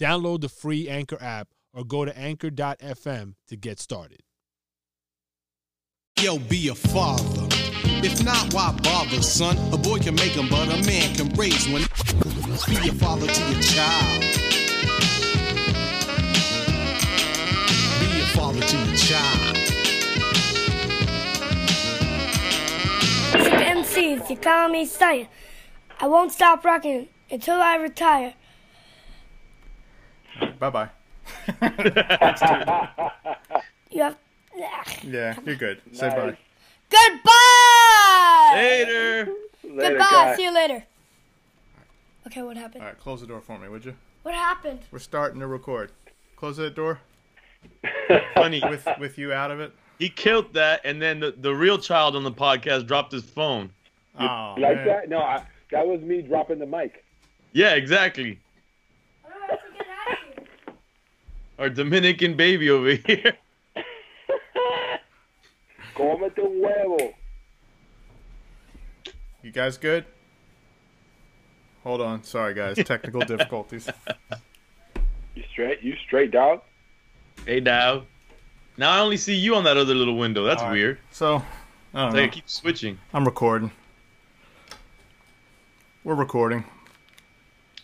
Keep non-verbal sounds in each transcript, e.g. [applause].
Download the free Anchor app or go to anchor.fm to get started. Yo, be a father. If not, why bother, son? A boy can make them, but a man can raise one. Be a father to your child. Be a father to your child. MCs, you call me Sire. I won't stop rocking until I retire. Bye bye. [laughs] You have. Yeah, you're good. Say bye. Goodbye! Later. Goodbye. guys. See you later. Okay, what happened? All right, close the door for me, would you? What happened? We're starting to record. Close that door [laughs] Funny. with with you out of it. He killed that, and then the, the real child on the podcast dropped his phone. Oh, Like man. that? No, I, that was me dropping the mic. Yeah, exactly. Our Dominican baby over here. [laughs] Cómete un huevo. You guys good? Hold on. Sorry, guys. Technical [laughs] difficulties. You straight? You straight, dog? Hey, Dow. Now I only see you on that other little window. That's All right. weird. So, I don't It's like know. it keeps switching. I'm recording. We're recording.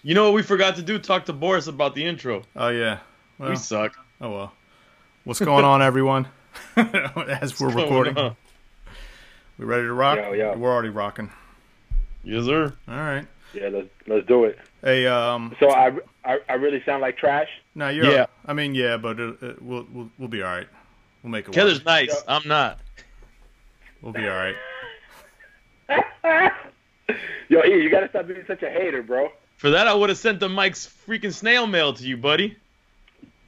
You know what we forgot to do? Talk to Boris about the intro. Oh yeah. Well, we suck. oh well. What's going on, everyone? [laughs] As we're recording, on? we ready to rock? Yeah, yeah. We're already rocking. Yes, sir. All right. Yeah, let's let's do it. Hey, um, So I, I, I really sound like trash. no, you're. Yeah. I mean, yeah, but it, it, we'll we'll we'll be all right. We'll make it. Keller's work. nice. I'm not. We'll be all right. [laughs] Yo, E, you gotta stop being such a hater, bro. For that, I would have sent the mics freaking snail mail to you, buddy.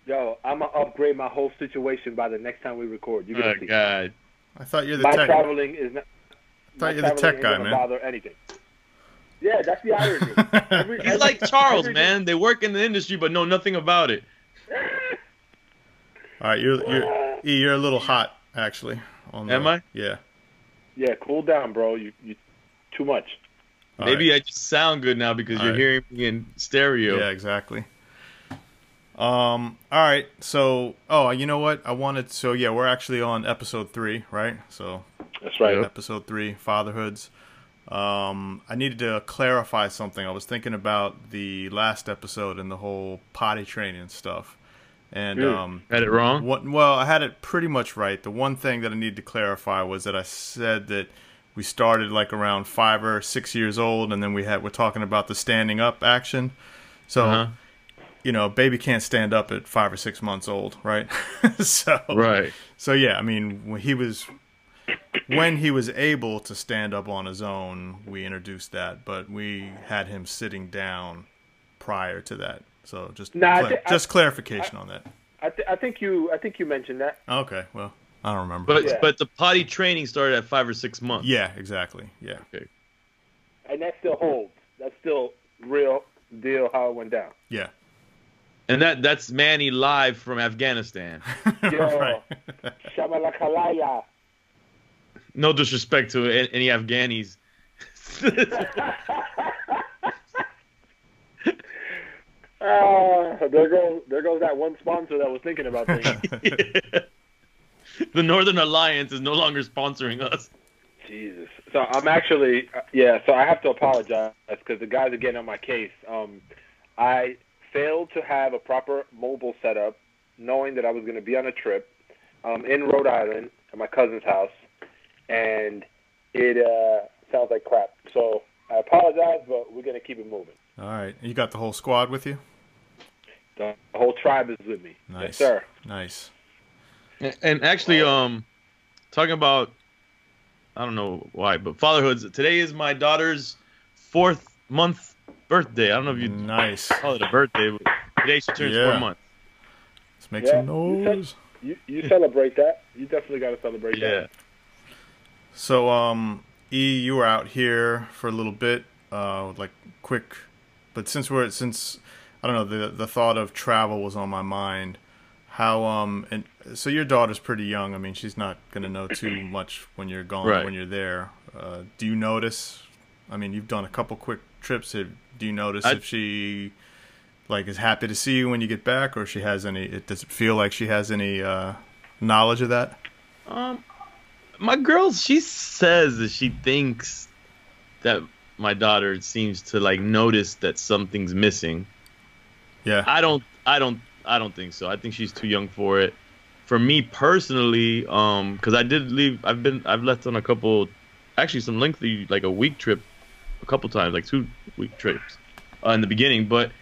Yo, I'm gonna upgrade my whole situation by the next time we record. You're gonna Oh, see. God. I thought you're the My tech. traveling is not. thought my you're the traveling tech ain't guy, man. Bother anything. Yeah, that's the irony. [laughs] Every- He's every- like Charles, every- man. They work in the industry but know nothing about it. All right, you're you're E, you're a little hot actually. On the, Am I? Yeah. Yeah, cool down, bro. You you too much. All Maybe right. I just sound good now because All you're right. hearing me in stereo. Yeah, exactly. Um. All right. So, oh, you know what? I wanted. So, yeah, we're actually on episode three, right? So, That's right. episode three, fatherhoods. Um, I needed to clarify something. I was thinking about the last episode and the whole potty training stuff, and um, Had it wrong? what? Well, I had it pretty much right. The one thing that I needed to clarify was that I said that we started like around five or six years old, and then we had we're talking about the standing up action. So, Uh-huh. You know, baby can't stand up at five or six months old, right? [laughs] so, Right. So yeah, I mean, when he was when he was able to stand up on his own, we introduced that, but we had him sitting down prior to that. So just Nah, I clar- thi- I- just clarification on that. I, th- I think you I think you mentioned that. Okay, well, I don't remember. But Yeah. but the potty training started at five or six months. yeah, exactly. Yeah. and that still holds. That's still real deal how it went down. Yeah. And that that's Manny live from Afghanistan. [laughs] Yo, right. No disrespect to any Afghanis. [laughs] Ah, there goes there goes that one sponsor that was thinking about things. [laughs] the Northern Alliance is no longer sponsoring us. Jesus. So I'm actually uh, yeah. So I have to apologize because the guys are getting on my case. Um, I failed to have a proper mobile setup, knowing that I was going to be on a trip um, in Rhode Island at my cousin's house, and it uh, sounds like crap. So I apologize, but we're going to keep it moving. All right. You got the whole squad with you? The whole tribe is with me. Nice. Yes, sir. Nice. And actually, um, talking about, I don't know why, but fatherhoods. Today is my daughter's fourth month birthday. I don't know if you Nice. call it a birthday. But Today she turns Yeah. four months. Let's make Yeah. some noise. You you celebrate that. You definitely got to celebrate Yeah. that. So, um, E, you were out here for a little bit, uh, like quick, but since we're since I don't know the the thought of travel was on my mind. How um and so your daughter's pretty young. I mean, she's not gonna know too much when you're gone Right. when you're there. Uh, do you notice? I mean, you've done a couple quick trips. Have- Do you notice I- if she like is happy to see you when you get back, or she has any? It does it feel like she has any uh, knowledge of that? Um, my girl, she says that she thinks that my daughter seems to like notice that something's missing. Yeah. I don't, I don't, I don't think so. I think she's too young for it. For me personally, um, because I did leave, I've been, I've left on a couple, actually some lengthy, like a week trip, a couple times, like two week trips, uh, in the beginning. But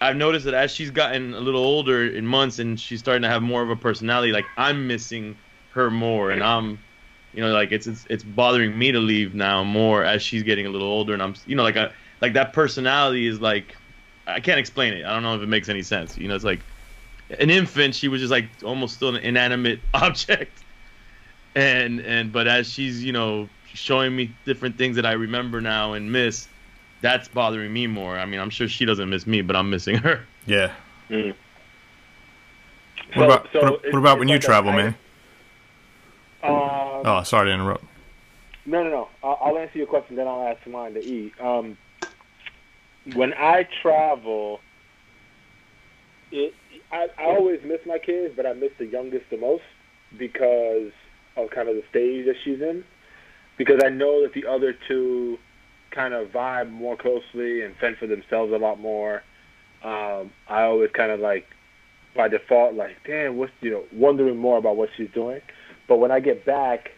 I've noticed that as she's gotten a little older in months and she's starting to have more of a personality, like I'm missing her more, and I'm, you know, like it's it's, it's bothering me to leave now more as she's getting a little older, and I'm, you know, like a like that personality is like, I can't explain it. I don't know if it makes any sense. You know, it's like an infant, she was just like almost still an inanimate [laughs] object, and and but as she's you know showing me different things that I remember now and miss, that's bothering me more. I mean, I'm sure she doesn't miss me, but I'm missing her. Yeah. Mm. What So- about so what, it's- what about when you like a travel, item- man? Um, Oh, sorry to interrupt. No, no, no. I'll, I'll answer your question, then I'll ask mine to E. Um, when I travel, it I, I always miss my kids, but I miss the youngest the most because of kind of the stage that she's in. Because I know that the other two kind of vibe more closely and fend for themselves a lot more. Um, I always kind of like by default like, damn, what's you know, wondering more about what she's doing. But when I get back,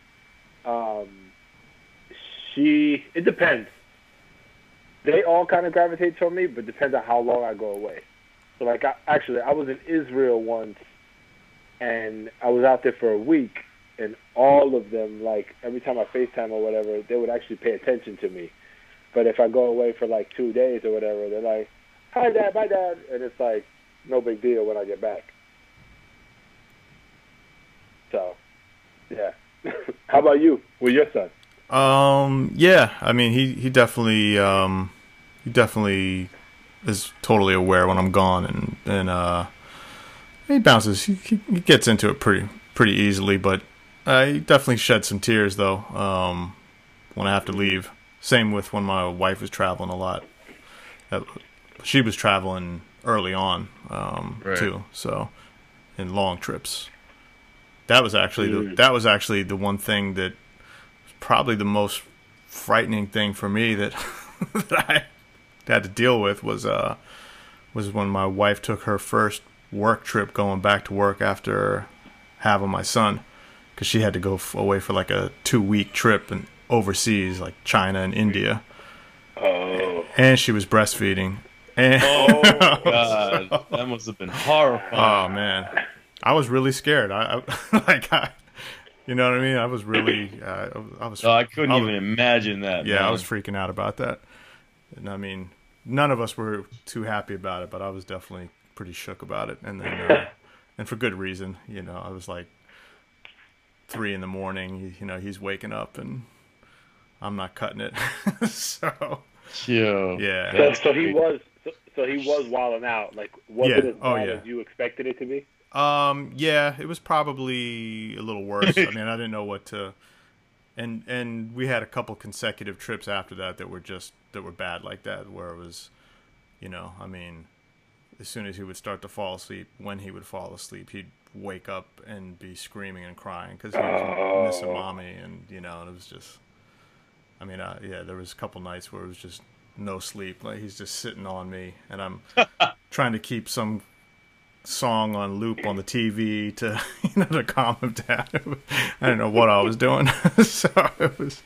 um, she it depends. They all kind of gravitate toward me, but depends on how long I go away. So like, I, actually, I was in Israel once, and I was out there for a week, and all of them, like every time I FaceTime or whatever, they would actually pay attention to me. But if I go away for like two days or whatever, they're like, "Hi, dad, bye, dad," and it's like no big deal when I get back. So, yeah. [laughs] how about you with your son? Um, yeah, I mean, he he definitely um, he definitely is totally aware when I'm gone, and and uh, he bounces. He, he gets into it pretty pretty easily, but he definitely shed some tears though. Um, when I have to leave. Same with when my wife was traveling a lot. She was traveling early on um, Right. too, so in long trips. That was actually the that was actually the one thing that probably the most frightening thing for me that [laughs] that I had to deal with was uh was when my wife took her first work trip going back to work after having my son because she had to go f- away for like a two week trip and overseas like China and India Oh. and she was breastfeeding and Oh [laughs] God, that must have been horrifying. Oh man, I was really scared. I, I [laughs] like I, you know what I mean. I was really, uh, I was. Oh, I couldn't was- even imagine that. Yeah, man. I was freaking out about that. And I mean, none of us were too happy about it, but I was definitely pretty shook about it. And then, uh, and for good reason. You know, I was like three in the morning. You know, he's waking up, and I'm not cutting it. [laughs] so Yo. yeah, So, so he was so, so he was wilding out. Like was Yeah. it as Oh, bad yeah. as you expected it to be? Um, yeah, it was probably a little worse. I mean, I didn't know what to, and and we had a couple consecutive trips after that that were just that were bad like that, where it was, you know, I mean, as soon as he would start to fall asleep, when he would fall asleep, he'd wake up and be screaming and crying because he was missing mommy, and you know, and it was just, I mean, uh, yeah, there was a couple nights where it was just no sleep, like he's just sitting on me, and I'm [laughs] trying to keep some song on loop on the TV to [laughs] you know to calm him down. [laughs] I don't know what I was doing, so it was,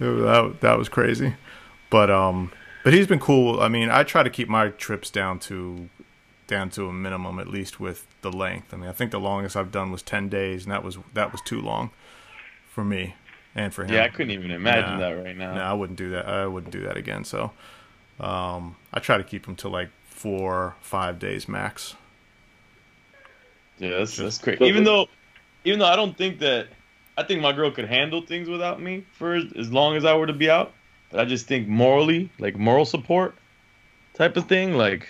it was that, that was crazy. But um, but he's been cool. I mean, I try to keep my trips down to down to a minimum, at least with the length. I mean, I think the longest I've done was ten days, and that was that was too long for me and for him. Yeah, I couldn't even imagine Nah. that right now. No, I wouldn't do that. I wouldn't do that again. So, um, I try to keep them to like four, five days max. Yeah, that's that's great. Even though, even though I don't think that, I think my girl could handle things without me for as, as long as I were to be out. But I just think morally, like moral support, type of thing, like,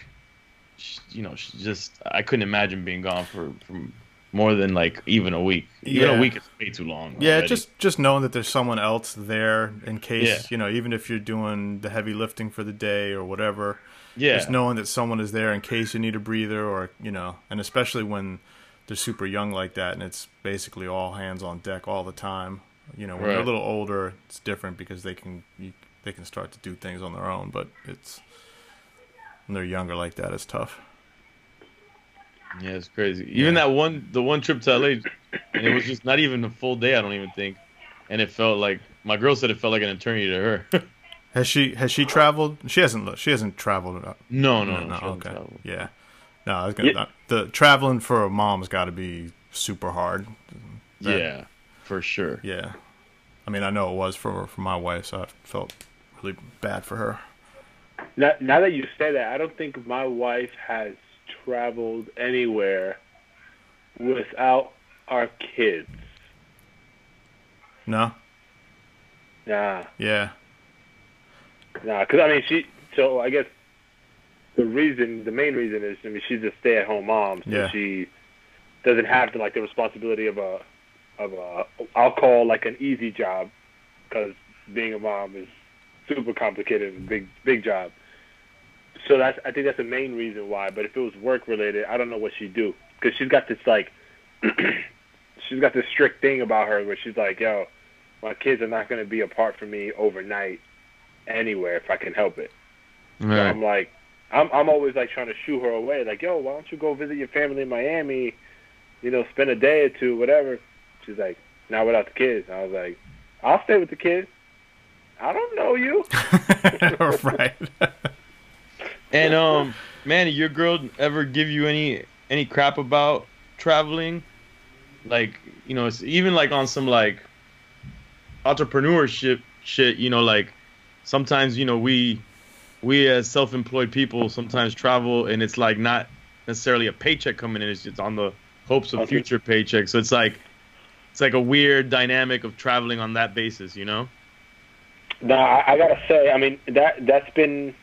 sh- you know, she just I couldn't imagine being gone for from more than like even a week. Even Yeah. a week is way too long. Yeah, already. just just knowing that there's someone else there in case Yeah. you know, even if you're doing the heavy lifting for the day or whatever. yeah, Just knowing that someone is there in case you need a breather or you know, and especially when they're super young like that and it's basically all hands on deck all the time. You know, when they're a little older, it's different because they can you, they can start to do things on their own, but it's when they're younger like that, it's tough. Yeah, it's crazy. Even that one, the one trip to LA, and it was just not even a full day. I don't even think, and it felt like my girl said it felt like an eternity to her. [laughs] Has she has she traveled? She hasn't. She hasn't traveled. no, no, No, no, no, okay, traveled. yeah. No, I was gonna. Yeah. The traveling for a mom's got to be super hard. That- yeah, for sure. Yeah, I mean, I know it was for for my wife, so I felt really bad for her. Now, now that you say that, I don't think my wife has traveled anywhere without our kids. No, Nah, yeah, nah. Because I mean, she. So I guess the reason, the main reason is, I mean, she's a stay-at-home mom, so Yeah. she doesn't have to like the responsibility of a, of a. I'll call like an easy job, because being a mom is super complicated and big, big job. So that's I think that's the main reason why. But if it was work related, I don't know what she'd do because she's got this like [clears throat] she's got this strict thing about her where she's like, "Yo, my kids are not going to be apart from me overnight anywhere if I can help it." So I'm like, I'm I'm always like trying to shoo her away, like, "Yo, why don't you go visit your family in Miami? You know, spend a day or two, whatever." She's like, "Not without the kids." I was like, "I'll stay with the kids." I don't know you. [laughs] right. [laughs] And um, Manny, your girl ever give you any any crap about traveling? Like, you know, it's even like on some like entrepreneurship shit. You know, like sometimes you know we we as self-employed people sometimes travel and it's like not necessarily a paycheck coming in. It's just on the hopes of future paychecks. So it's like it's like a weird dynamic of traveling on that basis. You know? No, I, I gotta say, I mean that that's been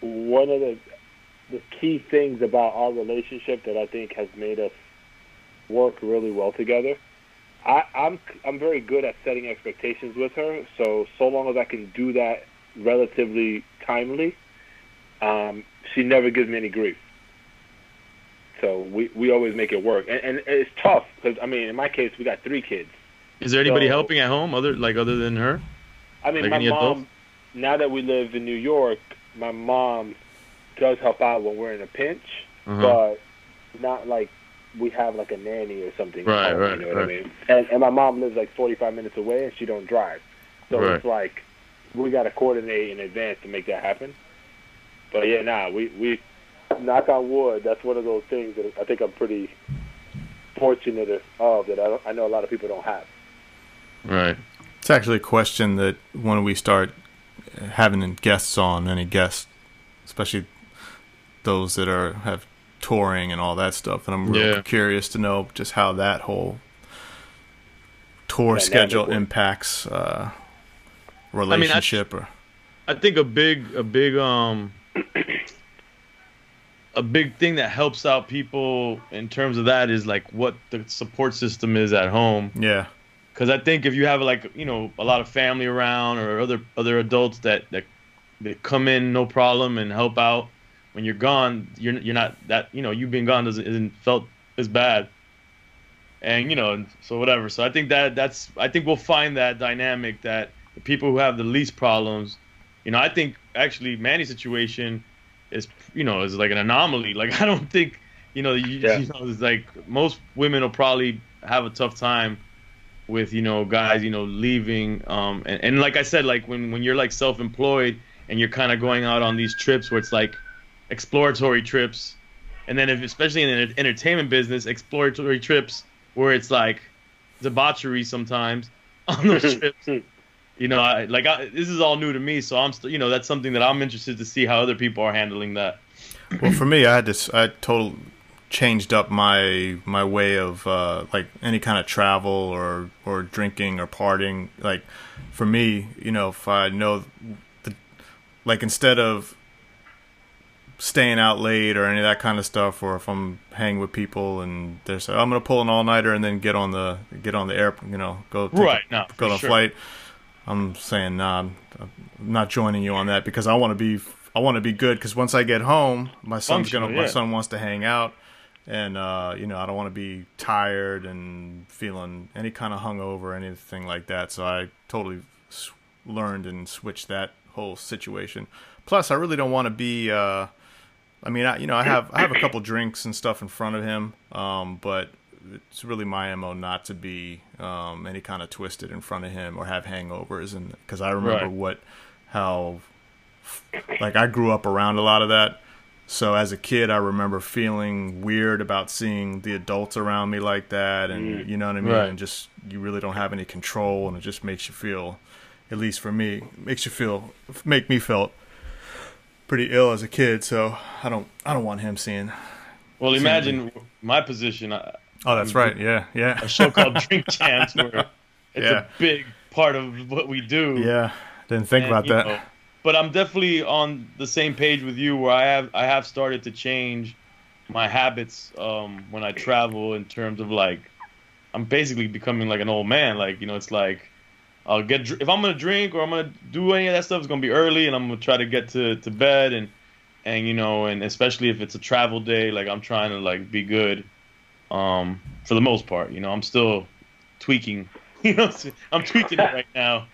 one of the the key things about our relationship that I think has made us work really well together. I, I'm I'm very good at setting expectations with her, so so long as I can do that relatively timely, um, she never gives me any grief. So we, we always make it work, and, and it's tough because I mean, in my case, we got three kids. Is there anybody So- helping at home other like other than her? I mean, Like my mom. adults? Now that we live in New York, my mom does help out when we're in a pinch, Uh-huh. but not like we have like a nanny or something. Right, home, right, You know what right. I mean? And, and my mom lives like 45 minutes away, and she don't drive, so Right. it's like we got to coordinate in advance to make that happen. But yeah, nah, we we knock on wood. That's one of those things that I think I'm pretty fortunate of that I, don't, I know a lot of people don't have. Right. It's actually a question that when we start having guests on, any guests, especially those that are have touring and all that stuff, and I'm real Yeah. curious to know just how that whole tour Dynamic schedule work. impacts uh, I- relationship or I think a big a big um a big thing that helps out people in terms of that is like what the support system is at home yeah, because I think if you have like you know a lot of family around or other other adults that that, that come in no problem and help out when you're gone you're you're not that you know you being gone doesn't isn't felt as bad. And you know so whatever. So I think that that's I think we'll find that dynamic that the people who have the least problems you know I think actually Manny's situation is you know is like an anomaly. [laughs] Like I don't think you know you, Yeah. you know it's like most women will probably have a tough time with you know guys you know leaving um and, and like i said like when when you're like self-employed and you're kind of going out on these trips where it's like exploratory trips and then if especially in the entertainment business exploratory trips where it's like debauchery sometimes [laughs] on those [laughs] trips you know I, like I, this is all new to me so i'm still you know that's something that i'm interested to see how other people are handling that Well, for me, I had to. I total changed up my my way of uh, like any kind of travel or or drinking or partying. Like for me, you know, if I know the like instead of staying out late or any of that kind of stuff, or if I'm hanging with people and they're saying I'm gonna pull an all nighter and then get on the get on the air, you know, go Right, a, no, go on sure. flight. I'm saying nah, I'm, I'm not joining you on that because I want to be I want to be good because once I get home, my son's gonna Functional, my son wants to hang out, and uh, you know I don't want to be tired and feeling any kind of hungover or anything like that. So I totally s- learned and switched that whole situation. Plus, I really don't want to be. Uh, I mean, I, you know, I have I have a couple drinks and stuff in front of him, um, but it's really my mo not to be um, any kind of twisted in front of him or have hangovers, and because I remember Right. what how like I grew up around a lot of that. So as a kid, I remember feeling weird about seeing the adults around me like that, and mm. you know what I mean, Right. and just you really don't have any control, and it just makes you feel, at least for me, makes you feel, make me feel pretty ill as a kid. So I don't, I don't want him seeing. Well, imagine my position. I- Oh, that's right. Yeah, yeah, A show called Drink [laughs] Champs, where it's Yeah. a big part of what we do. yeah. Didn't think And, about that. know, but I'm definitely on the same page with you, where I have I have started to change my habits um, when I travel in terms of like I'm basically becoming like an old man. Like you know, it's like I'll get if I'm gonna drink or I'm gonna do any of that stuff, it's gonna be early, and I'm gonna try to get to, to bed and and you know, and especially if it's a travel day, like I'm trying to like be good. Um, for the most part, you know, I'm still tweaking. [laughs] You know, I'm tweaking it right now.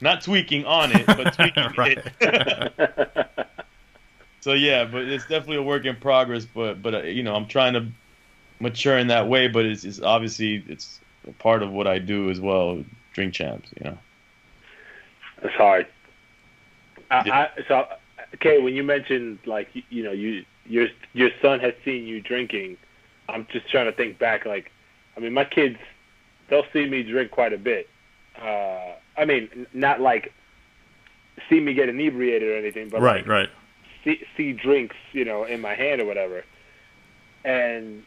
Not tweaking on it, but [laughs] tweaking Right. it. [laughs] so yeah, but it's definitely a work in progress. But but uh, you know, I'm trying to mature in that way. But it's, it's obviously it's a part of what I do as well. Drink champs, you know. It's hard. I, Yeah. I, so, okay, when you mentioned like you, you know you your your son has seen you drinking, I'm just trying to think back. Like, I mean, my kids, they'll see me drink quite a bit. Uh, I mean, not like see me get inebriated or anything, but right, like, right. see, see drinks, you know, in my hand or whatever. And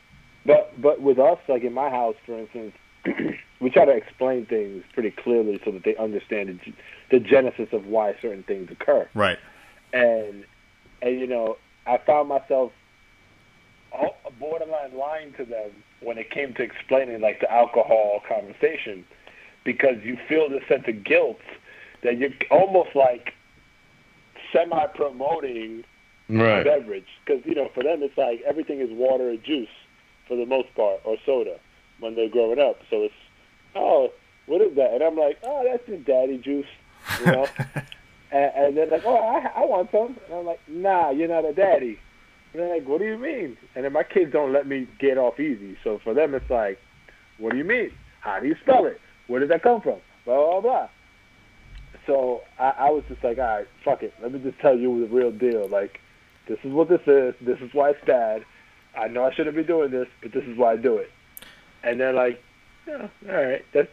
but but with us, like in my house, for instance, [clears throat] we try to explain things pretty clearly so that they understand the, the genesis of why certain things occur. Right. And and you know, I found myself borderline lying to them when it came to explaining like the alcohol conversation, because you feel this sense of guilt that you're almost like semi promoting Right. beverage because you know for them it's like everything is water or juice for the most part or soda when they're growing up. So it's oh what is that? And I'm like oh that's just daddy juice, you know. [laughs] and, and they're like oh I, I want some. And I'm like nah you're not a daddy. And they're like what do you mean? And then my kids don't let me get off easy. So for them it's like what do you mean? How do you spell it? Where did that come from? Blah blah blah. So I, I was just like, all right, fuck it. Let me just tell you the real deal. Like, this is what this is. This is why it's bad. I know I shouldn't be doing this, but this is why I do it. And they're like, yeah, all right. That's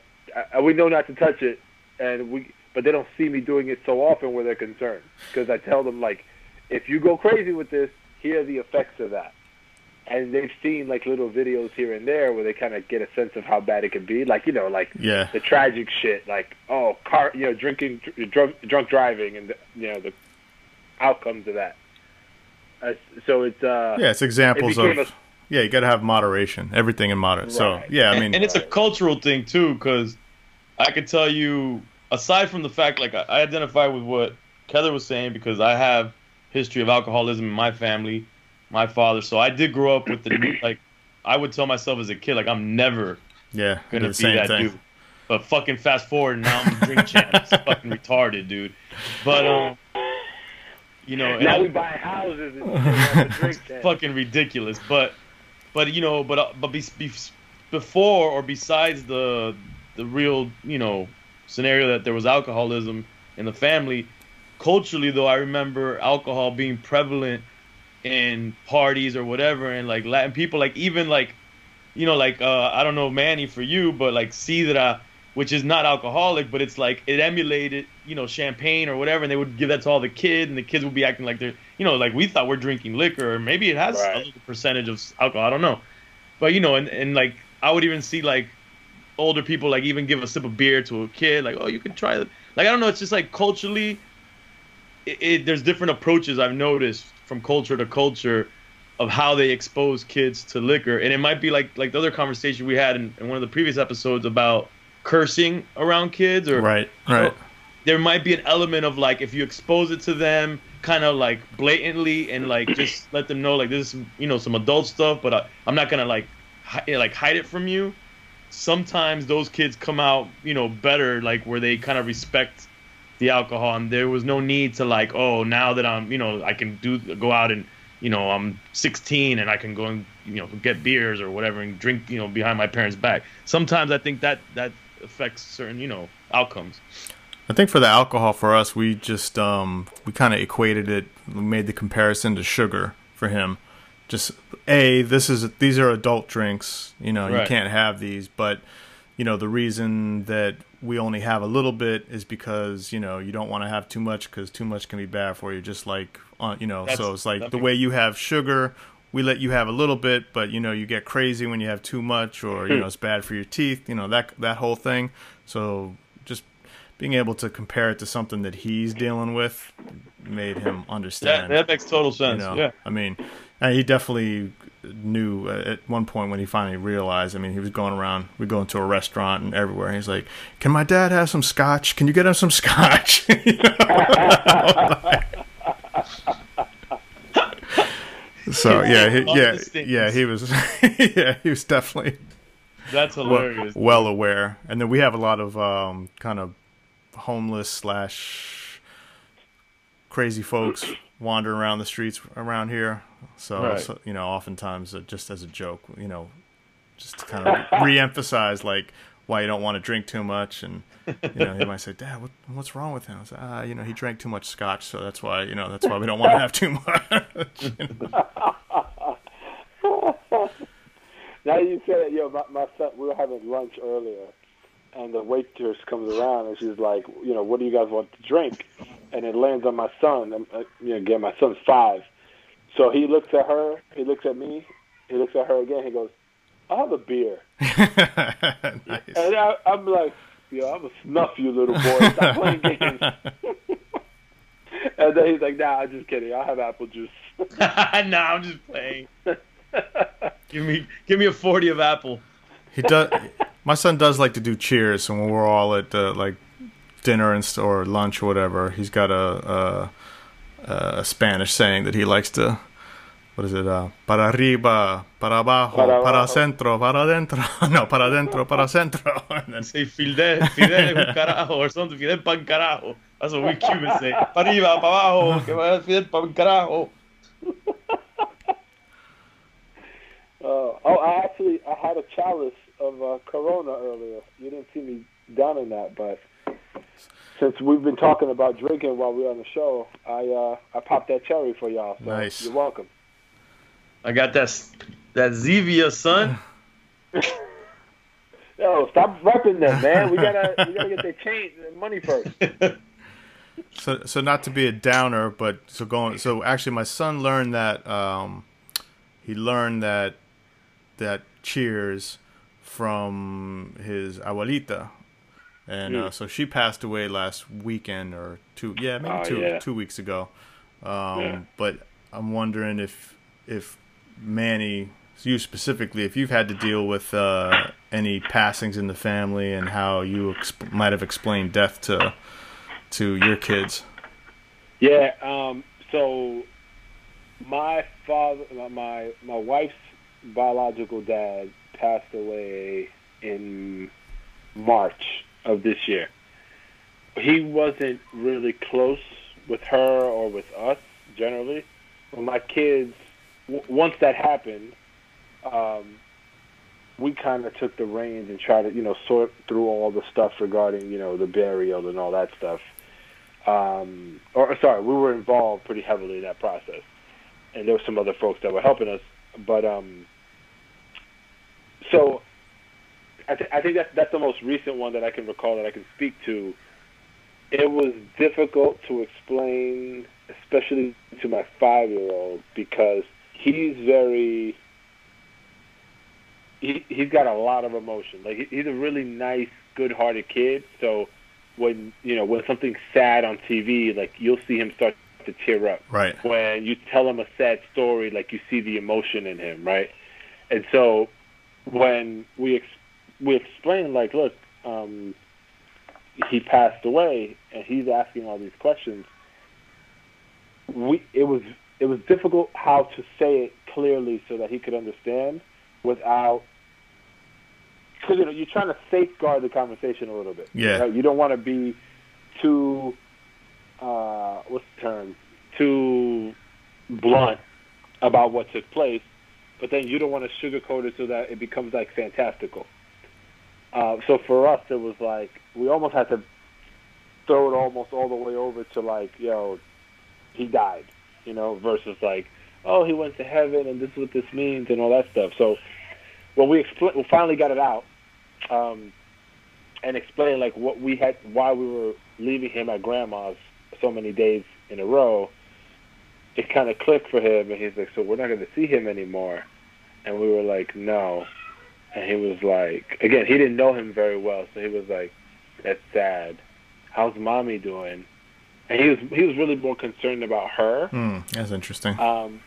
I, we know not to touch it, and we but they don't see me doing it so often where they're concerned because I tell them like, if you go crazy with this, here are the effects of that. And they've seen like little videos here and there where they kind of get a sense of how bad it can be. Like you know, like Yeah. the tragic shit, like oh, car, you know, drinking, dr- drunk, drunk driving, and the, you know the outcomes of that. Uh, so it's uh, Yeah, it's examples It became of. yeah, you got to have moderation. Everything in moderate. So yeah, I mean, and, it's a cultural thing too, because I could tell you, aside from the fact, like I, I identify with what Keller was saying, because I have history of alcoholism in my family, my father. So I did grow up with the [clears throat] like. I would tell myself as a kid, like I'm never yeah, gonna the be same that thing. dude. But fucking fast forward, now I'm a drink [laughs] champ. It's fucking retarded, dude. But um, you know, and now I- we buy houses and shit, have to [laughs] drink that. fucking ridiculous. But but you know, but uh, but be, be, before or besides the the real you know scenario that there was alcoholism in the family, culturally though, I remember alcohol being prevalent in parties or whatever, and like Latin people, like even like you know, like uh, I don't know Manny for you, but like Sidra, which is not alcoholic, but it's like it emulated, you know, champagne or whatever, and they would give that to all the kids, and the kids would be acting like they're you know, like we thought we're drinking liquor, or maybe it has Right. a little percentage of alcohol. I don't know, but you know, and and like I would even see like older people like even give a sip of beer to a kid, like oh you can try it. Like I don't know, it's just like culturally, it, it there's different approaches I've noticed from culture to culture of how they expose kids to liquor, and it might be like like the other conversation we had in, in one of the previous episodes about cursing around kids or Right, right. there might be an element of like if you expose it to them kind of like blatantly and like just [clears throat] let them know like this is you know some adult stuff but I, i'm not gonna like hi- like hide it from you sometimes those kids come out you know better like where they kind of respect the alcohol and there was no need to like oh now that i'm you know i can do go out and you know i'm 16 and i can go and you know get beers or whatever and drink you know behind my parents back sometimes i think that that affects certain you know outcomes I think for the alcohol for us, we just um, we kind of equated it. We made the comparison to sugar for him. Just a this is these are adult drinks. You know you can't have these, but you know the reason that we only have a little bit is because you know you don't want to have too much because too much can be bad for you. Just like uh, you know, That's- so it's like the way you have sugar. We let you have a little bit, but you know you get crazy when you have too much, or you know it's bad for your teeth. You know that that whole thing. So just being able to compare it to something that he's dealing with made him understand. that makes total you sense know, yeah I mean, and he definitely knew at one point when he finally realized. I mean, he was going around. We go into a restaurant and everywhere. And he's like, "Can my dad have some scotch? Can you get him some scotch?" [laughs] You know? [laughs] so yeah, he, yeah, yeah. He was, [laughs] yeah, he was definitely That's well, hilarious. well aware. And then we have a lot of um, kind of homeless slash crazy folks wandering around the streets around here. So, Right. so, you know, oftentimes uh, just as a joke, you know, just to kind of [laughs] re-emphasize like why you don't want to drink too much, and you know, he might say, "Dad, what, what's wrong with him?" I say, "Ah, you know, he drank too much scotch, so that's why, you know, that's why we don't want to have too much." [laughs] Now you said, yo, my, my son, we were having lunch earlier, and the waitress comes around and she's like, you know, what do you guys want to drink? And it lands on my son. um, uh, You know, again, my son's five, so he looks at her, he looks at me, he looks at her again. He goes, "I'll have a beer," [laughs] nice. and I, I'm like, yo, I'm gonna snuff you, little boy. Stop playing games. [laughs] and then he's like, Nah, I'm just kidding. I'll have apple juice. [laughs] nah, I'm just playing. give me, give me a forty of apple. He does. My son does like to do cheers, and when we're all at uh, like dinner and st- or lunch or whatever, he's got a, a a Spanish saying that he likes to. What is it? Uh, para arriba, para abajo, Para para, abajo. centro, para adentro. [laughs] No, para adentro, para centro. And then, Say Fidel, Fidel carajo or something. Fidel pan carajo. That's what we Cubans say. Pa arriba, pa abajo, que vaya Fidel pan carajo. Uh, oh, I actually I had a chalice of uh, Corona earlier. You didn't see me down in that, but since we've been talking about drinking while we're on the show, I uh, I popped that cherry for y'all. So Nice. You're welcome. I got that, s- that Zevia, son. [laughs] Yo, stop repping them, man. We gotta [laughs] we gotta get their change money first. [laughs] so, so not to be a downer, but so going. So actually, my son learned that. Um, he learned that that cheers from his abuelita, and uh, so she passed away last weekend or two. Yeah, maybe Oh, two yeah. two weeks ago. Um, Yeah. But I'm wondering if if Manny, you specifically, if you've had to deal with uh, any passings in the family and how you exp- might have explained death to to your kids. Yeah. Um. So, my father, my my wife's biological dad passed away in March of this year. He wasn't really close with her or with us generally. My kids, w- once that happened, um, we kind of took the reins and tried to, you know, sort through all the stuff regarding, you know, the burial and all that stuff um, or sorry, we were involved pretty heavily in that process, and there were some other folks that were helping us. But um, so I, th- I think that's that's the most recent one that I can recall that I can speak to. It was difficult to explain especially to my five year old, because he's very he he's got a lot of emotion. Like he, he's a really nice, good hearted kid. So when you know when something's sad on TV, like you'll see him start to tear up. Right. When you tell him a sad story, like you see the emotion in him, right? And so when we ex- we explain, like, look, um, he passed away, and he's asking all these questions. We it was it was difficult how to say it clearly so that he could understand without because you know you're trying to safeguard the conversation a little bit. Yeah. right? You don't want to be too uh, what's the term too blunt about what took place, but then you don't want to sugarcoat it so that it becomes like fantastical. Uh, so for us, it was like we almost had to throw it almost all the way over to like, yo, he died, you know, versus like, oh, he went to heaven and this is what this means and all that stuff. So when we expl- we finally got it out um, and explained like what we had, why we were leaving him at grandma's so many days in a row, it kind of clicked for him, and he's like, "So we're not going to see him anymore," and we were like, "No," and he was like, again, he didn't know him very well, so he was like, "That's sad. How's mommy doing?" And he was he was really more concerned about her. Hmm, that's interesting. Um,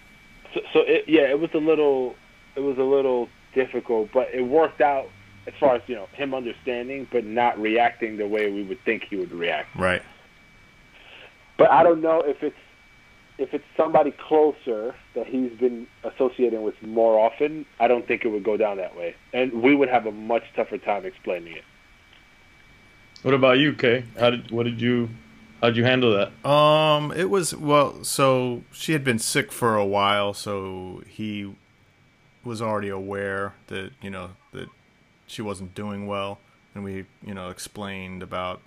so, so it, yeah, it was a little, it was a little difficult, but it worked out as far as you know him understanding, but not reacting the way we would think he would react. right. But I don't know if it's if it's somebody closer that he's been associating with more often. I don't think it would go down that way, and we would have a much tougher time explaining it. What about you, Kay? How did what did you how'd you handle that? Um, it was well. So she had been sick for a while, so he was already aware that you know that she wasn't doing well, and we you know explained about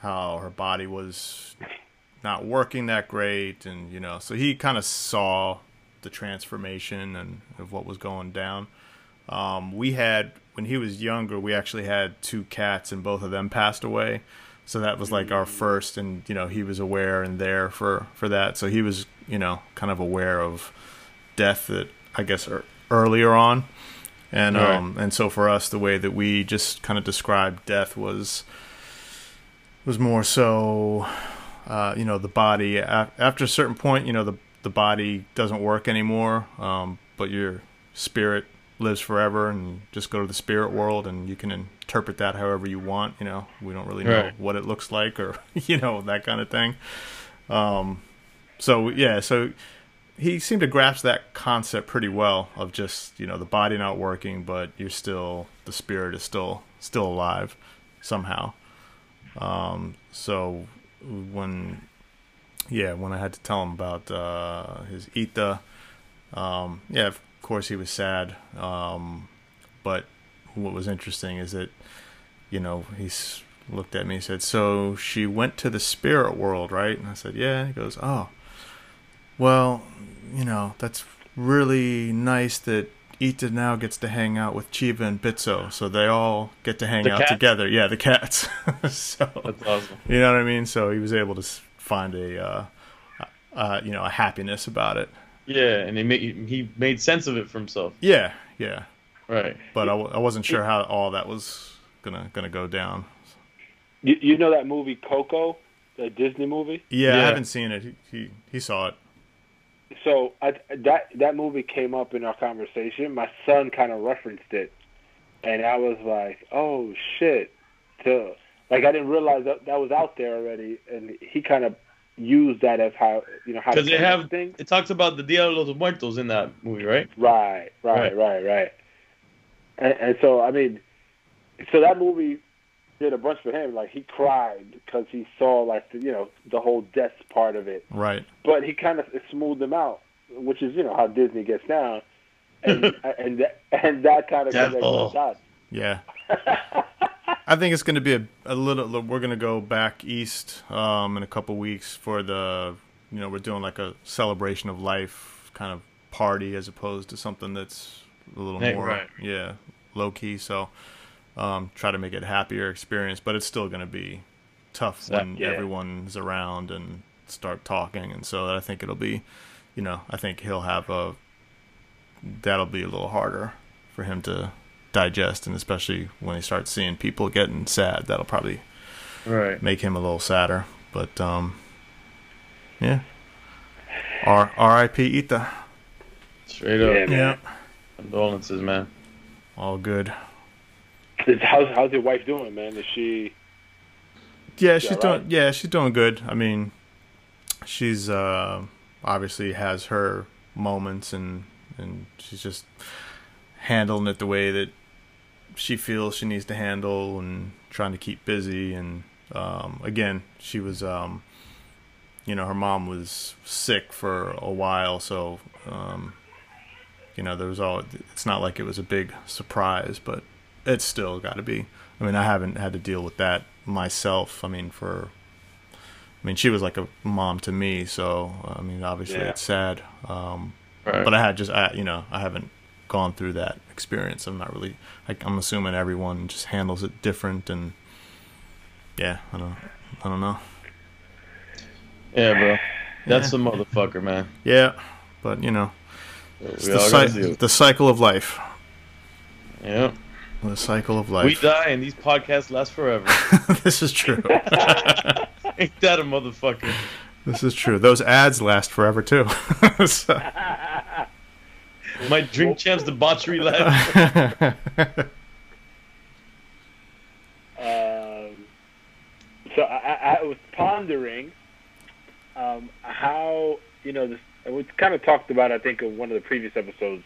how her body was not working that great, and you know, so he kind of saw the transformation and of what was going down. Um, we had when he was younger, we actually had two cats, and both of them passed away. So that was like our first, and you know he was aware and there for for that. So he was you know kind of aware of death that I guess er, earlier on, and Right. um and so for us the way that we just kind of described death was was more so uh, you know the body after a certain point you know the the body doesn't work anymore um, but your spirit lives forever and just go to the spirit world and you can interpret that however you want you know. We don't really know Right. what it looks like or [laughs] you know that kind of thing. Um, so yeah so he seemed to grasp that concept pretty well of just you know the body not working but you're still the spirit is still still alive somehow. Um, so when yeah when i had to tell him about uh, his ita um, yeah of course he was sad um, but what was interesting is that you know he's looked at me and said so she went to the spirit world right and i said yeah he goes oh well, you know, that's really nice that Ita now gets to hang out with Chiva and Bitso, so they all get to hang The out cats? together. Yeah, the cats. [laughs] so That's awesome. you know what I mean. So he was able to find a, uh, uh, you know, a happiness about it. Yeah, and he made he made sense of it for himself. Yeah, yeah. Right. But I, w- I wasn't sure how all that was gonna gonna go down. You, you know that movie Coco, the Disney movie? Yeah, I Yeah. haven't seen it. He, he he saw it. So I, that that movie came up in our conversation. My son kind of referenced it, and I was like, "Oh shit!" To like, I didn't realize that that was out there already, and he kind of used that as how you know how Because they have things. it talks about the Dia de los Muertos in that movie, right? Right, right, right, right. And, and so, I mean, so that movie did a bunch for him. Like he cried because he saw like the, you know the whole death part of it. Right. but he kind of smoothed them out, which is you know how Disney gets down, [laughs] and and that, and that kind of connects Devil. the. Yeah. [laughs] I think it's going to be a, a little. We're going to go back east um, in a couple weeks for the. You know, we're doing like a celebration of life kind of party as opposed to something that's a little Hey, more, right. yeah, low key. So, um, try to make it a happier experience, but it's still going to be tough when Yeah. everyone's around and start talking, and so I think it'll be, you know, I think he'll have a that'll be a little harder for him to digest, and especially when he starts seeing people getting sad, that'll probably Right. make him a little sadder. But um, yeah, R R.I.P. Ita. Straight up. Yeah. Yeah, Condolences, man. all good. Is- How's how's your wife doing, man? Is she? Yeah, she's doing. right? Yeah, she's doing good. I mean, she's uh, obviously has her moments, and and she's just handling it the way that she feels she needs to handle, and trying to keep busy. And um, again, she was, um, you know, her mom was sick for a while, so um, you know, there was all. It's not like it was a big surprise, but it's still got to be. I mean, I haven't had to deal with that myself. I mean, for, I mean, she was like a mom to me, so I mean, obviously Yeah. it's sad. Um, Right. but I had just, I, you know, I haven't gone through that experience. I'm not really. I, I'm assuming everyone just handles it different, and yeah, I don't, I don't know. yeah, bro. That's a motherfucker, man. Yeah, but you know, it's We the, all gotta cy- the cycle of life. Yeah. The cycle of life. We die and these podcasts last forever. [laughs] this is true. [laughs] Ain't that a motherfucker? this is true. Those ads last forever too. [laughs] So- My drink champs debauchery last. Um, so I, I, I was pondering um, how you know this. And we kind of talked about, I think, in one of the previous episodes,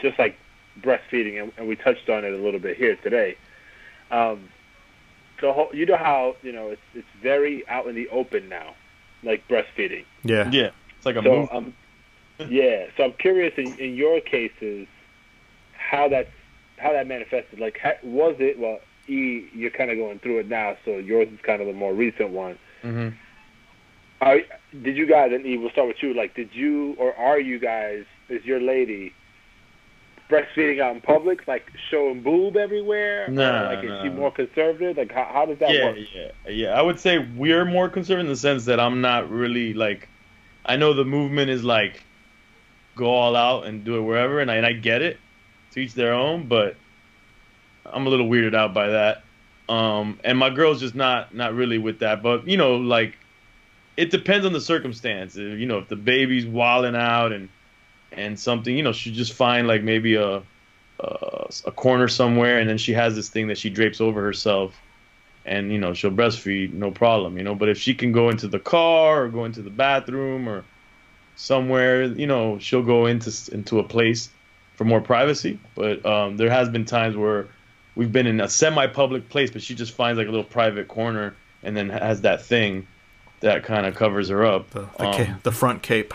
just like breastfeeding, and, and we touched on it a little bit here today. Um, so ho- you know how you know it's it's very out in the open now, like breastfeeding. yeah. Yeah. It's like a So move. um, yeah. So I'm curious in, in your cases how that's how that manifested. Like, ha- was it well? E, you're kind of going through it now, so yours is kind of the more recent one. hmm Are, did you guys? And E, we'll start with you. Like, did you or are you guys? Is your lady breastfeeding out in public, like showing boob everywhere? Or, Nah, like, is she more conservative? Like, how, how does that yeah, work? yeah, yeah. I would say we're more conservative in the sense that I'm not really like. I know the movement is like, go all out and do it wherever, and I and I get it, to each their own. But I'm a little weirded out by that. Um, and my girl's just not not really with that. But you know, like, it depends on the circumstance. You know, if the baby's wilding out and and something, you know, she just find like maybe a a, a corner somewhere, and then she has this thing that she drapes over herself and you know she'll breastfeed no problem you know. But if she can go into the car or go into the bathroom or somewhere you know she'll go into into a place for more privacy. But um, there has been times where we've been in a semi-public place but she just finds like a little private corner and then has that thing that kind of covers her up The the, Um, the front cape.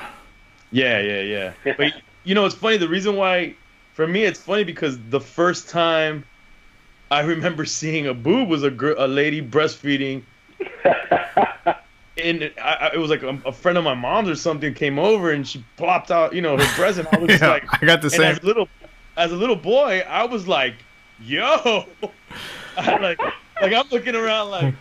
yeah, yeah, yeah. But you know, it's funny. The reason why, for me, it's funny because the first time I remember [laughs] seeing a boob was a girl, a lady breastfeeding, and it, I, I- it was like a, a friend of my mom's or something came over and she plopped out, you know, her breast, and I was [laughs] Yeah, like, I got the same. as a little, as a little boy, I was like, yo, [laughs] I'm like, like I'm looking around like,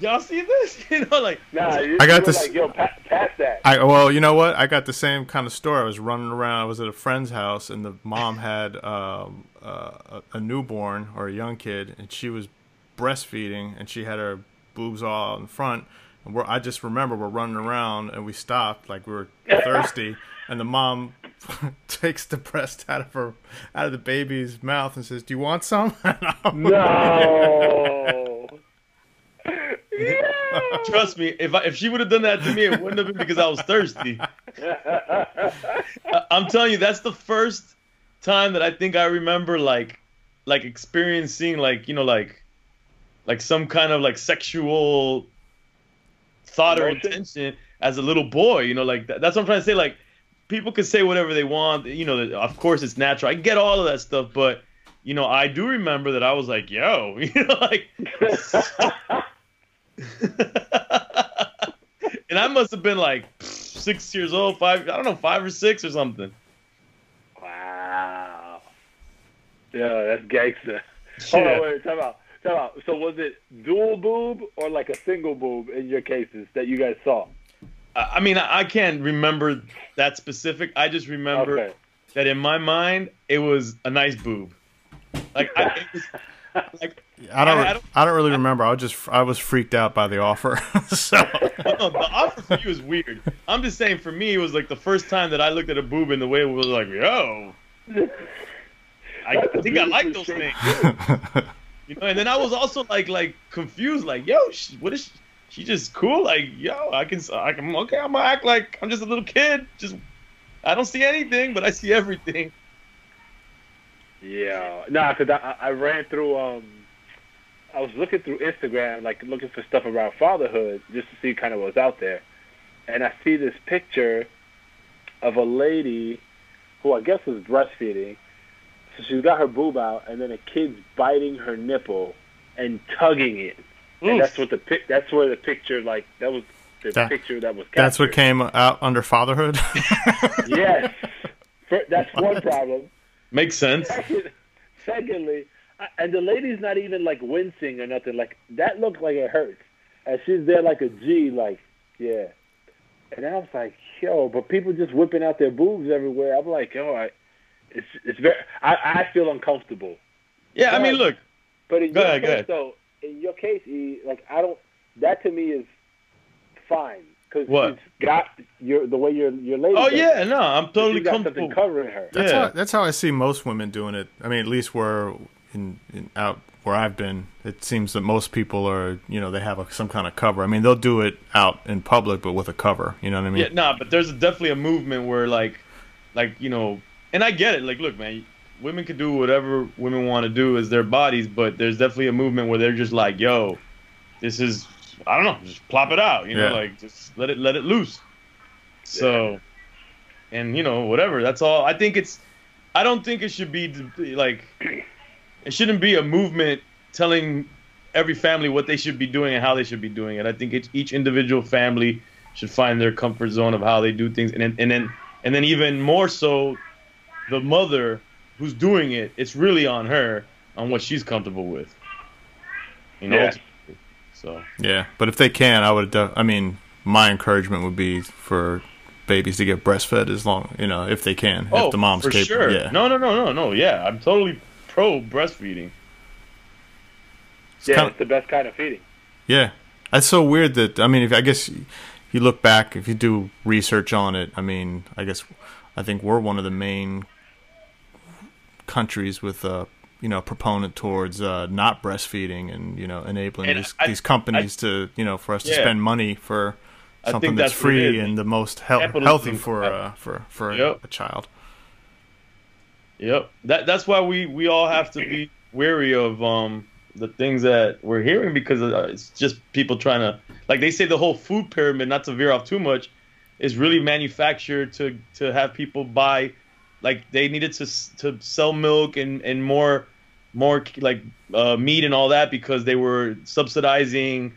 y'all see this? [laughs] You know, like, Nah, you, I got you were this- Like, Yo, pa- pass that. I well, you know what? I got the same kind of story. I was running around. I was at a friend's house, and the mom had um, uh, a, a newborn or a young kid, and she was breastfeeding, and she had her boobs all out in front. And we're, I just remember we're running around, and we stopped like we were [laughs] thirsty, and the mom [laughs] takes the breast out of her out of the baby's mouth and says, "Do you want some?" No. Trust me, if I, if she would have done that to me, it wouldn't have been because I was thirsty. [laughs] I'm telling you, that's the first time that I think I remember like like experiencing like you know like like some kind of like sexual thought or intention as a little boy. You know, like that, that's what I'm trying to say. Like people can say whatever they want. You know, of course it's natural. I get all of that stuff, but you know, I do remember that I was like, yo, [laughs] you know, like. [laughs] [laughs] and I must have been like six years old, five, I don't know, five or six or something. Wow. Yeah, that's gangster. [laughs] Hold Yeah. on, wait, time out. Time out. So was it dual boob or like a single boob in your cases that you guys saw? I mean, I I can't remember that specific. I just remember Okay. that in my mind it was a nice boob. Like I, was, [laughs] like I don't. I- I I don't- don't, really remember. I was just. I was freaked out by the offer. [laughs] so no, [laughs] oh, the offer for you is weird. I'm just saying for me it was like the first time that I looked at a boob in the way it was like, yo, I, I think I like those things. You know, and then I was also like like confused, like, yo, she, what is she? She just cool, like, yo, I can, I can, okay, I'm gonna act like I'm just a little kid. Just, I don't see anything, but I see everything. Yeah, nah, cause I, I ran through. Um, I was looking through Instagram, like looking for stuff around fatherhood, just to see kind of what's out there, and I see this picture of a lady who I guess was breastfeeding. So she's got her boob out, and then a kid's biting her nipple and tugging it, and that's what the pic. That's where the picture, like that was the That- picture that was. Captured. that's what came out under fatherhood. [laughs] Yes, that's one problem. Makes sense. Second, secondly, and the lady's not even like wincing or nothing. Like that looked like it hurts, and she's there like a G, like yeah. And I was like, yo, but people just whipping out their boobs everywhere. I'm like, yo, I, it's it's very. I I feel uncomfortable. Yeah, I mean, look, But in Go your ahead, case, though, in your case, E, like I don't. That to me is fine because What? she's got your the way your your lady. oh yeah, it. no, I'm totally She's got comfortable. something covering her. That's Yeah. how that's how I see most women doing it. I mean, at least where in, in out where I've been, it seems that most people are you know they have a, some kind of cover. I mean, they'll do it out in public, but with a cover. You know what I mean? Yeah, nah, but there's definitely a movement where like, like you know, and I get it. Like, look, man, women can do whatever women want to do as their bodies, but there's definitely a movement where they're just like, yo, this is, I don't know, just plop it out, you know, Yeah. like just let it let it loose. So, and you know, whatever. That's all. I think it's. I don't think it should be like, it shouldn't be a movement telling every family what they should be doing and how they should be doing it. I think it's each individual family should find their comfort zone of how they do things, and then and then and then even more so, the mother who's doing it, it's really on her on what she's comfortable with. You know. Yeah. So Yeah, but if they can, I would. Def- I mean, my encouragement would be for babies to get breastfed as long, you know, if they can. oh, if the mom's for capable. sure. Yeah. No, no, no, no, no. Yeah, I'm totally pro breastfeeding. It's Yeah, kinda- it's the best kind of feeding. Yeah, that's so weird that I mean, if I guess if you look back, if you do research on it, I mean, I guess I think we're one of the main countries with a you know proponent towards uh, not breastfeeding and you know enabling And these I- these companies to you know for us to spend money for something that's, that's free and the most Capitalism. healthy for uh, for for Yep. a child. Yep. That that's why we we all have to be wary of um the things that we're hearing because uh, it's just people trying to like they say the whole food pyramid not to veer off too much is really manufactured to to have people buy like they needed to to sell milk and and more more like uh, meat and all that because they were subsidizing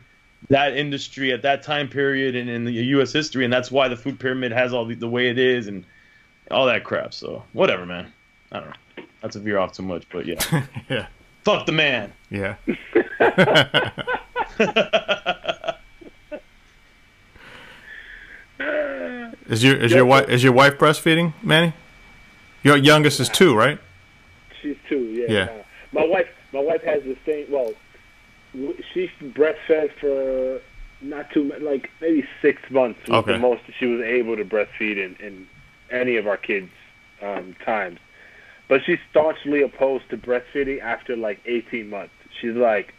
that industry at that time period and in the U.S. history, and that's why the food pyramid has all the, the way it is and all that crap. So whatever, man. I don't know. That's a veer off too much, but yeah. [laughs] Yeah, Fuck the man. yeah. [laughs] is your is your wife is your wife breastfeeding, Manny? Your youngest is two, right? She's two, yeah. Yeah. My wife, my wife has the same. Well, she breastfed for not too mu- like maybe six months was Okay. the most she was able to breastfeed in, in any of our kids' um, times. But she's staunchly opposed to breastfeeding after like 18 months. She's like,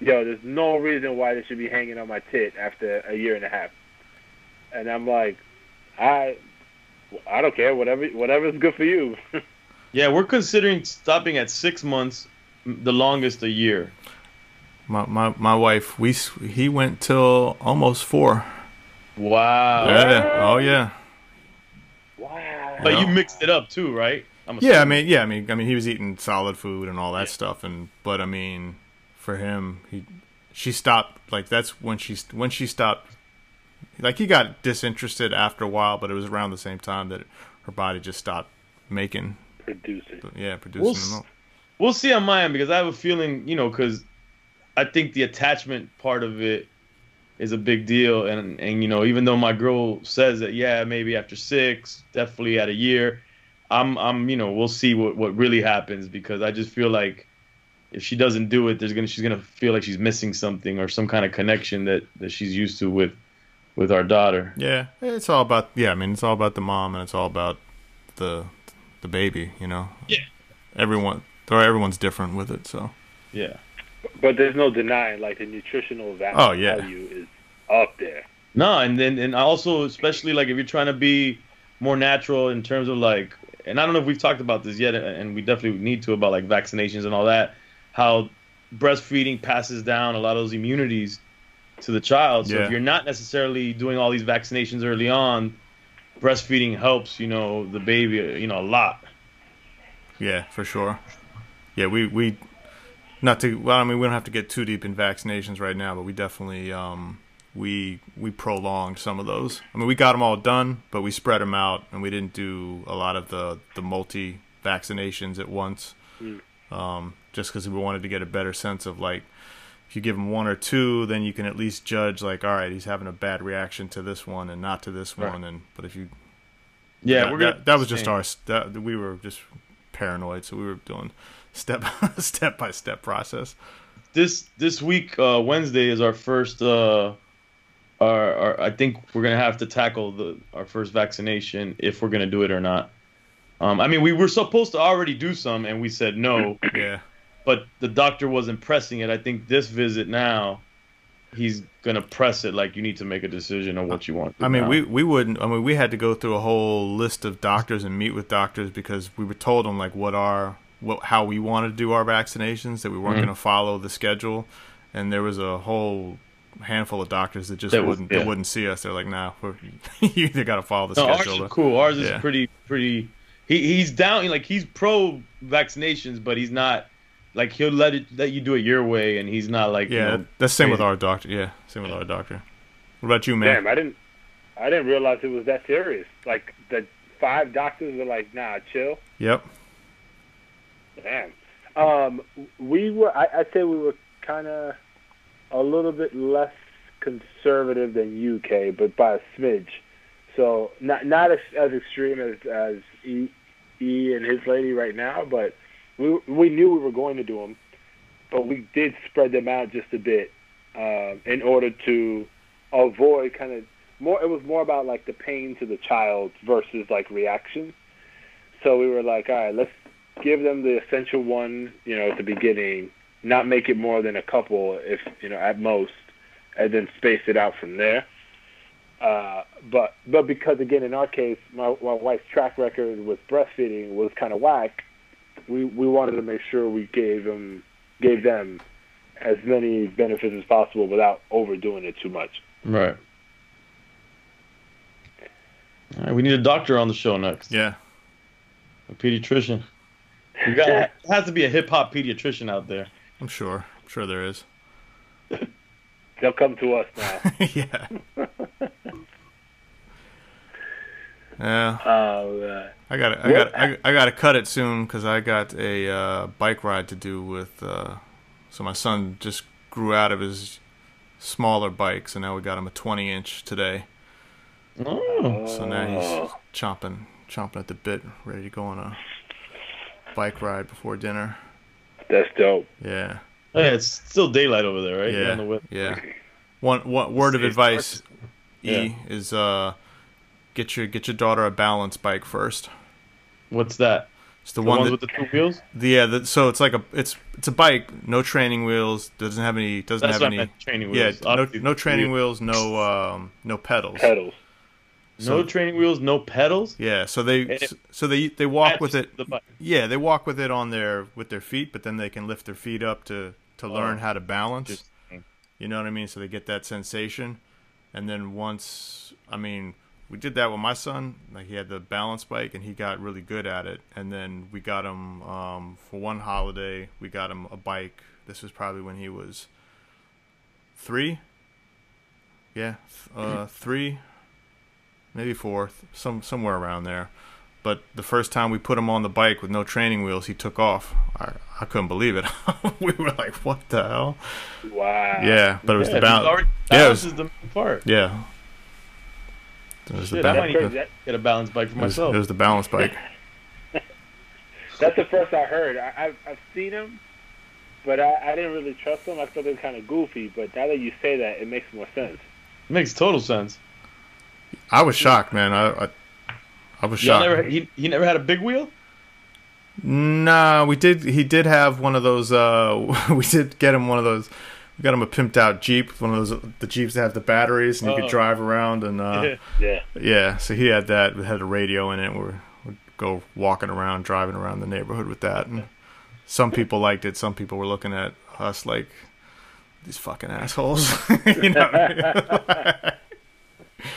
"Yo, there's no reason why this should be hanging on my tit after a year and a half." And I'm like, "I, I don't care. Whatever, whatever's good for you." [laughs] Yeah, we're considering stopping at six months, m- the longest a year. My my my wife, we he went till almost four. Wow. Yeah. Oh yeah. wow. But you mixed it up too, right? I'm Yeah, I mean, yeah, I mean, I mean, he was eating solid food and all that stuff, and but I mean, for him, he she stopped. Like that's when she when she stopped. Like he got disinterested after a while, but it was around the same time that her body just stopped making, Producing. yeah, producing We'll the s- milk. We'll see on my end because I have a feeling, you know, because I think the attachment part of it is a big deal. And and you know, even though my girl says that, yeah, maybe after six, definitely at a year, I'm I'm you know, we'll see what what really happens because I just feel like if she doesn't do it, there's gonna she's gonna feel like she's missing something or some kind of connection that that she's used to with with our daughter. Yeah, it's all about yeah. I mean, it's all about the mom, and it's all about the the baby. You know. Yeah. Everyone, or everyone's different with it. So. Yeah. But there's no denying, like the nutritional value, Oh, yeah. value is up there. No, and then and also especially like if you're trying to be more natural in terms of like, and I don't know if we've talked about this yet, and we definitely need to about like vaccinations and all that, how breastfeeding passes down a lot of those immunities to the child. So Yeah. if you're not necessarily doing all these vaccinations early on, breastfeeding helps, you know, the baby, you know, a lot. Yeah, for sure. Yeah, we we not to well, I mean, we don't have to get too deep in vaccinations right now, but we definitely um we we prolonged some of those. I mean, we got them all done, but we spread them out, and we didn't do a lot of the the multi vaccinations at once. Um, just because we wanted to get a better sense of like, if you give him one or two, then you can at least judge like, all right, he's having a bad reaction to this one and not to this Right. one, and but if you Yeah, that, we're gonna that, that was just our that, we were just paranoid, so we were doing step step by step process. this this week uh, Wednesday is our first. Uh, our, our I think we're gonna have to tackle the our first vaccination if we're gonna do it or not. Um, I mean, we were supposed to already do some, and we said no, Yeah, but the doctor wasn't pressing it. I think this visit now, he's gonna press it like you need to make a decision on what you want. I mean now. we we wouldn't. I mean we had to go through a whole list of doctors and meet with doctors because we were told them like what our what how we wanted to do our vaccinations that we weren't Mhm. going to follow the schedule, and there was a whole handful of doctors that just That wouldn't yeah. that wouldn't see us. They're like, nah, we're, [laughs] you either got to follow the No, ours schedule. is cool. Ours is pretty pretty. He he's down. Like he's pro vaccinations, but he's not. Like he'll let it let you do it your way, and he's not like Yeah, You know, that's same with our doctor. Yeah, same with our doctor. What about you, man? Damn, I didn't, I didn't realize it was that serious. Like the five doctors are like, nah, chill. Yep. Damn. Um, we were. I, I'd say we were kind of a little bit less conservative than UK, but by a smidge. So not not as, as extreme as as E, e and his lady right now, but we we knew we were going to do them, but we did spread them out just a bit um, in order to avoid kind of more. It was more about like the pain to the child versus like reaction. So we were like, all right, let's give them the essential one, you know, at the beginning, not make it more than a couple, if you know, at most, and then space it out from there. Uh, but but because again, in our case, my, my wife's track record with breastfeeding was kind of whack. We we wanted to make sure we gave them gave them as many benefits as possible without overdoing it too much. Right. All right, we need a doctor on the show next. Yeah. A pediatrician. We got there has to be a hip hop pediatrician out there. I'm sure. I'm sure there is. [laughs] They'll come to us now. [laughs] yeah. [laughs] Yeah. Oh, uh, I got I got I, I got to cut it soon because I got a uh, bike ride to do with. Uh, so my son just grew out of his smaller bike, so now we got him a 20 inch today. Oh. So now he's chomping chomping at the bit, ready to go on a bike ride before dinner. that's dope. Yeah. Oh, yeah, it's still daylight over there, right? Yeah. the. Yeah. One one word of It's advice, E, Yeah. is uh, get your get your daughter a balance bike first. What's that? It's the, The one ones that with the two wheels? The, yeah, the, so it's like a it's it's a bike, no training wheels, doesn't have any doesn't That's have what I any meant, training yeah, wheels. no Obviously, no training wheels. wheels, no um no pedals. Pedals. No So- training wheels, no pedals. Yeah, so they it- so they they walk with it. The. Yeah, they walk with it on their with their feet, but then they can lift their feet up to to learn Oh, how to balance. You know what I mean? So they get that sensation, and then once I mean we did that with my son. Like he had the balance bike, and he got really good at it. And then we got him um, for one holiday. We got him a bike. This was probably when he was three. Yeah, uh, [clears throat] three, maybe four, some somewhere around there. But the first time we put him on the bike with no training wheels, he took off. I, I couldn't believe it. [laughs] we were like, "What the hell?" Wow. Yeah, but it was Yeah, the balance. already- Yeah, it was, is the part. yeah. It was Shit, I balance. might Crazy. Get a balance bike for It was, myself. it was the balance bike. [laughs] That's the first I heard. I, I've I've seen him, but I, I didn't really trust him. I thought they were kind of goofy. But now that you say that, it makes more sense. It makes total sense. I was shocked, man. I I, I was Y'all shocked. never he, he never had a big wheel? Nah, we did. He did have one of those. Uh, [laughs] we did get him one of those. We got him a pimped out Jeep, one of those the Jeeps that have the batteries and you Oh. could drive around. And uh, Yeah. yeah, so he had that. It had a radio in it. We would go walking around, driving around the neighborhood with that. And some people liked it. Some people were looking at us like these fucking assholes. [laughs] you know, [laughs]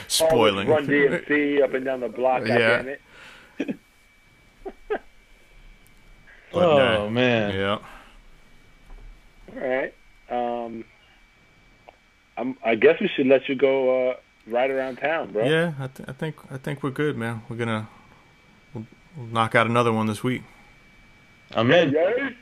spoiling. Run DMC up and down the block. Yeah. Yeah. it. [laughs] Oh uh, man. Yeah. All right. Um, I'm, I guess we should let you go uh, right around town, bro. Yeah, I, th- I think I think we're good, man. We're gonna we'll, we'll knock out another one this week. I'm in. Yay?